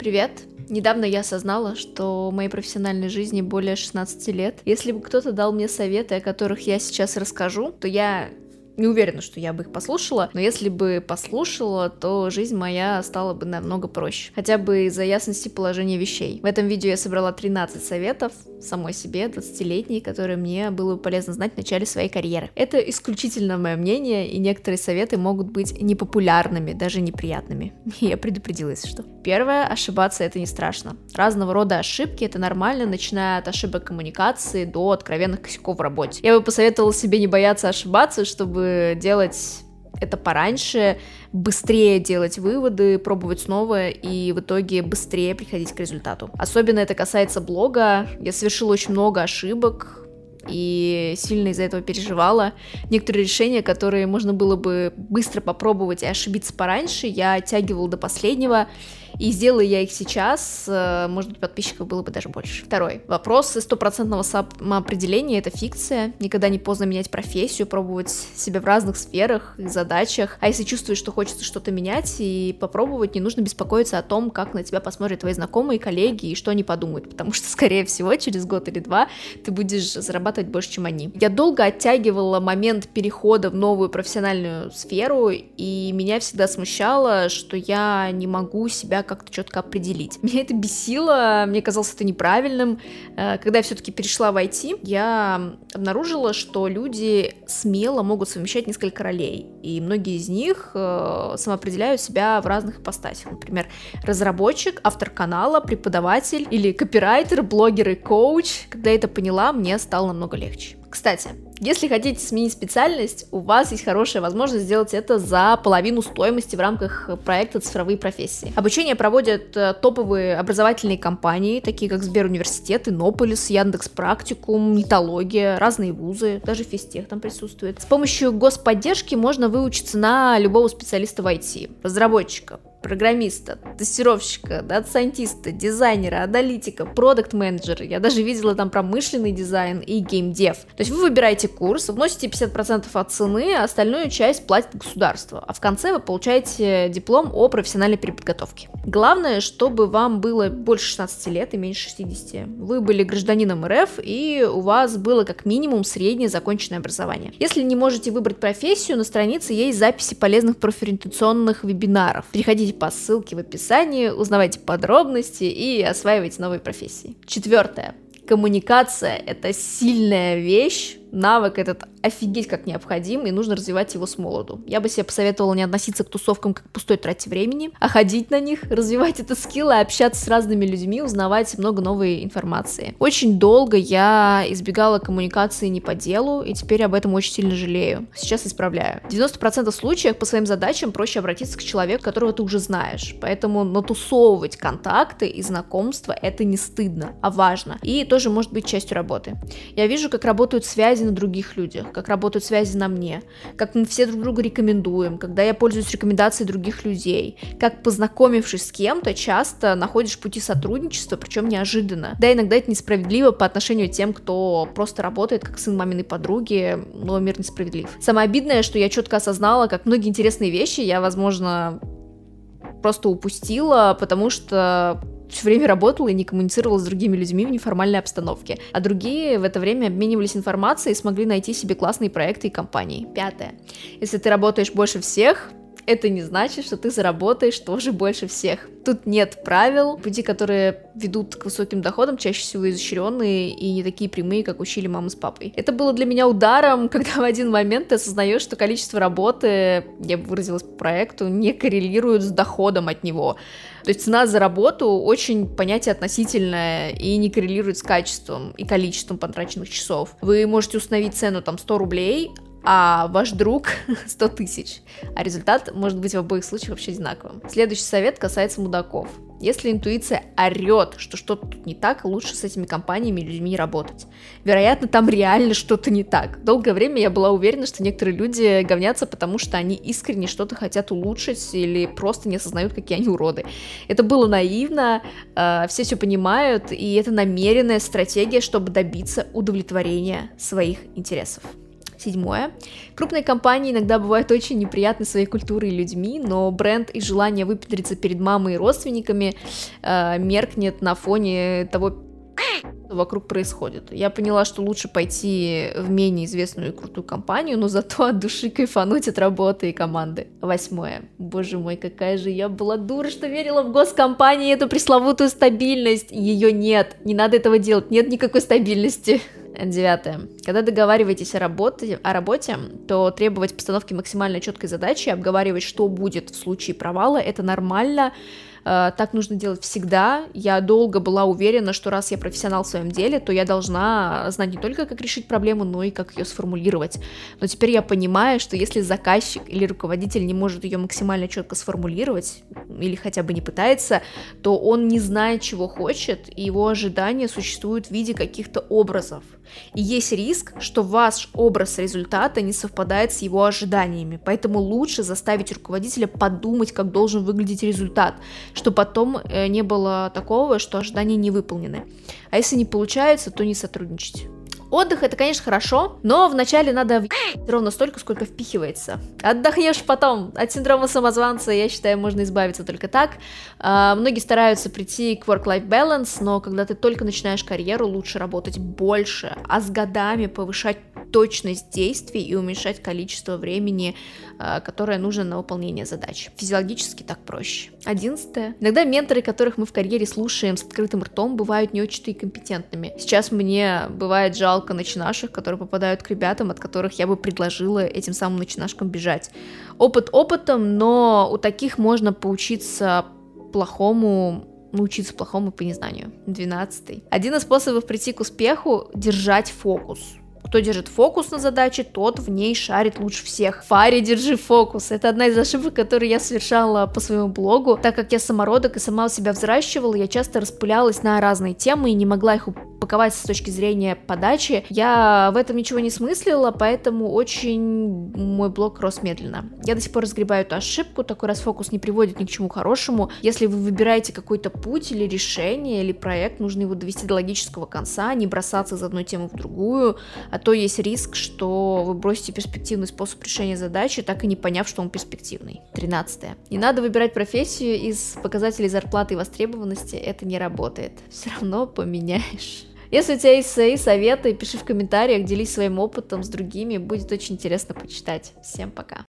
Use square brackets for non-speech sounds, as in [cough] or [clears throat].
Привет! Недавно я осознала, что моей профессиональной жизни более 16 лет. Если бы кто-то дал мне советы, о которых я сейчас расскажу, то я не уверена, что я бы их послушала, но если бы послушала, то жизнь моя стала бы намного проще. Хотя бы из-за ясности положения вещей. В этом видео я собрала 13 советов самой себе, 20-летней, которые мне было бы полезно знать в начале своей карьеры. Это исключительно мое мнение, и некоторые советы могут быть непопулярными, даже неприятными. [laughs] Я предупредила, если что. Первое, ошибаться это не страшно. Разного рода ошибки это нормально, начиная от ошибок коммуникации до откровенных косяков в работе. Я бы посоветовала себе не бояться ошибаться, чтобы делать это пораньше, быстрее делать выводы, пробовать снова и в итоге быстрее приходить к результату. Особенно это касается блога. Я совершила очень много ошибок, и сильно из-за этого переживала. Некоторые решения, которые можно было бы быстро попробовать и ошибиться пораньше, я оттягивала до последнего, и сделаю я их сейчас, э, может быть, подписчиков было бы даже больше. Второй. Вопросы стопроцентного самоопределения — это фикция. Никогда не поздно менять профессию, пробовать себя в разных сферах и задачах. А если чувствуешь, что хочется что-то менять и попробовать, не нужно беспокоиться о том, как на тебя посмотрят твои знакомые, коллеги и что они подумают, потому что, [laughs] скорее всего, через год или два ты будешь зарабатывать больше, чем они. Я долго оттягивала момент перехода в новую профессиональную сферу, и меня всегда смущало, что я не могу себя как-то четко определить. [laughs] Меня это бесило, мне казалось это неправильным. Э, когда я все-таки перешла в IT, я обнаружила, что люди смело могут совмещать несколько ролей, и многие из них э, самоопределяют себя в разных ипостасях. Например, разработчик, автор канала, преподаватель или копирайтер, блогер и коуч. Когда я это поняла, мне стало намного легче. Кстати, если хотите сменить специальность, у вас есть хорошая возможность сделать это за половину стоимости в рамках проекта «Цифровые профессии». Обучение проводят э, топовые образовательные компании, такие как Сберуниверситет, Иннополис, Яндекс Практикум, Нетология, разные вузы, даже физтех там присутствует. С помощью господдержки можно выучиться на любого специалиста в IT, разработчика, программиста, тестировщика, data scientist а, дизайнера, аналитика, продукт-менеджера. Я даже видела там промышленный дизайн и gamedev. То есть вы выбираете курс, вносите 50% от цены, а остальную часть платит государство. А в конце вы получаете диплом о профессиональной переподготовке. Главное, чтобы вам было больше 16 лет и меньше 60. Вы были гражданином РФ и у вас было как минимум среднее законченное образование. Если не можете выбрать профессию, на странице есть записи полезных профориентационных вебинаров. Переходите По ссылке в описании, узнавайте подробности и осваивайте новые профессии. Четвертое. Коммуникация — это сильная вещь, навык этот офигеть как необходим, и нужно развивать его с молоду. Я бы себе посоветовала не относиться к тусовкам как к пустой трате времени, а ходить на них, [laughs] развивать это скилл и общаться с разными людьми, узнавать много новой информации. Очень долго я избегала коммуникации не по делу, и теперь об этом очень сильно жалею. Сейчас исправляю. В 90% случаев по своим задачам проще обратиться к человеку, которого ты уже знаешь. Поэтому натусовывать контакты и знакомства это не стыдно, а важно. И тоже может быть частью работы. Я вижу, как работают связи связи на других людях, как работают связи на мне, как мы все друг друга рекомендуем, когда я пользуюсь рекомендацией других людей, как познакомившись с кем-то, часто находишь пути сотрудничества, причем неожиданно. Да, иногда это несправедливо по отношению к тем, кто просто работает как сын маминой подруги, но мир несправедлив. Самое обидное, что я четко осознала, как многие интересные вещи я, возможно, просто упустила, потому что все время работала и не коммуницировала с другими людьми в неформальной обстановке. А другие в это время обменивались информацией и смогли найти себе классные проекты и компании. Пятое. Если ты работаешь больше всех, это не значит, что ты заработаешь тоже больше всех. Тут нет правил. Пути, которые ведут к высоким доходам, чаще всего изощренные и не такие прямые, как учили мама с папой. Это было для меня ударом, [laughs] когда в один момент ты осознаешь, что количество работы, я бы выразилась по проекту, не коррелирует с доходом от него. То есть цена за работу очень понятие относительное и не коррелирует с качеством и количеством потраченных часов. Вы можете установить цену там 100 рублей, а ваш друг [laughs] 100 тысяч. А результат может быть в обоих случаях вообще одинаковым. Следующий совет касается мудаков. Если интуиция орет, что что-то тут не так, лучше с этими компаниями и людьми работать. Вероятно, там реально что-то не так. Долгое время я была уверена, что некоторые люди говнятся, потому что они искренне что-то хотят улучшить или просто не осознают, какие они уроды. Это было наивно, э, все все понимают, и это намеренная стратегия, чтобы добиться удовлетворения своих интересов. Седьмое. Крупные компании иногда бывают очень неприятны своей культурой и людьми, но бренд и желание выпендриться перед мамой и родственниками э, меркнет на фоне того вокруг происходит. Я поняла, что лучше пойти в менее известную и крутую компанию, но зато от души кайфануть от работы и команды. Восьмое. Боже мой, какая же я была дура, что верила в госкомпании эту пресловутую стабильность. Ее нет. Не надо этого делать. Нет никакой стабильности. Девятое. Когда договариваетесь о работе, о работе, то требовать постановки максимально четкой задачи, обговаривать, что будет в случае провала, это нормально, так нужно делать всегда. Я долго была уверена, что раз я профессионал в своем деле, то я должна знать не только, как решить проблему, но и как ее сформулировать. Но теперь я понимаю, что если заказчик или руководитель не может ее максимально четко сформулировать, или хотя бы не пытается, то он не знает, чего хочет, и его ожидания существуют в виде каких-то образов. И есть риск, что ваш образ результата не совпадает с его ожиданиями, поэтому лучше заставить руководителя подумать, как должен выглядеть результат, чтобы потом э, не было такого, что ожидания не выполнены. А если не получается, то не сотрудничать. Отдых это, конечно, хорошо, но вначале надо [clears throat] ровно столько, сколько впихивается. Отдохнешь потом. От синдрома самозванца, я считаю, можно избавиться только так. А, многие стараются прийти к work-life balance, но когда ты только начинаешь карьеру, лучше работать больше, а с годами повышать точность действий и уменьшать количество времени, а, которое нужно на выполнение задач. Физиологически так проще. Одиннадцатое. Иногда менторы, которых мы в карьере слушаем с открытым ртом, бывают не очень компетентными. Сейчас мне бывает жалко начинашек, которые попадают к ребятам, от которых я бы предложила этим самым начинашкам бежать. Опыт опытом, но у таких можно поучиться плохому научиться плохому по незнанию. Двенадцатый. Один из способов прийти к успеху – держать фокус. Кто держит фокус на задаче, тот в ней шарит лучше всех. Фари, держи фокус. Это одна из ошибок, которые я совершала по своему блогу. Так как я самородок и сама себя взращивала, я часто распылялась на разные темы и не могла их упаковать с точки зрения подачи. Я в этом ничего не смыслила, поэтому очень мой блог рос медленно. Я до сих пор разгребаю эту ошибку, такой раз фокус не приводит ни к чему хорошему. Если вы выбираете какой-то путь или решение, или проект, нужно его довести до логического конца, не бросаться из одной темы в другую, а то есть риск, что вы бросите перспективный способ решения задачи, так и не поняв, что он перспективный. 13. Не надо выбирать профессию из показателей зарплаты и востребованности, это не работает. Все равно поменяешь. Если у тебя есть свои советы, пиши в комментариях, делись своим опытом с другими, будет очень интересно почитать. Всем пока.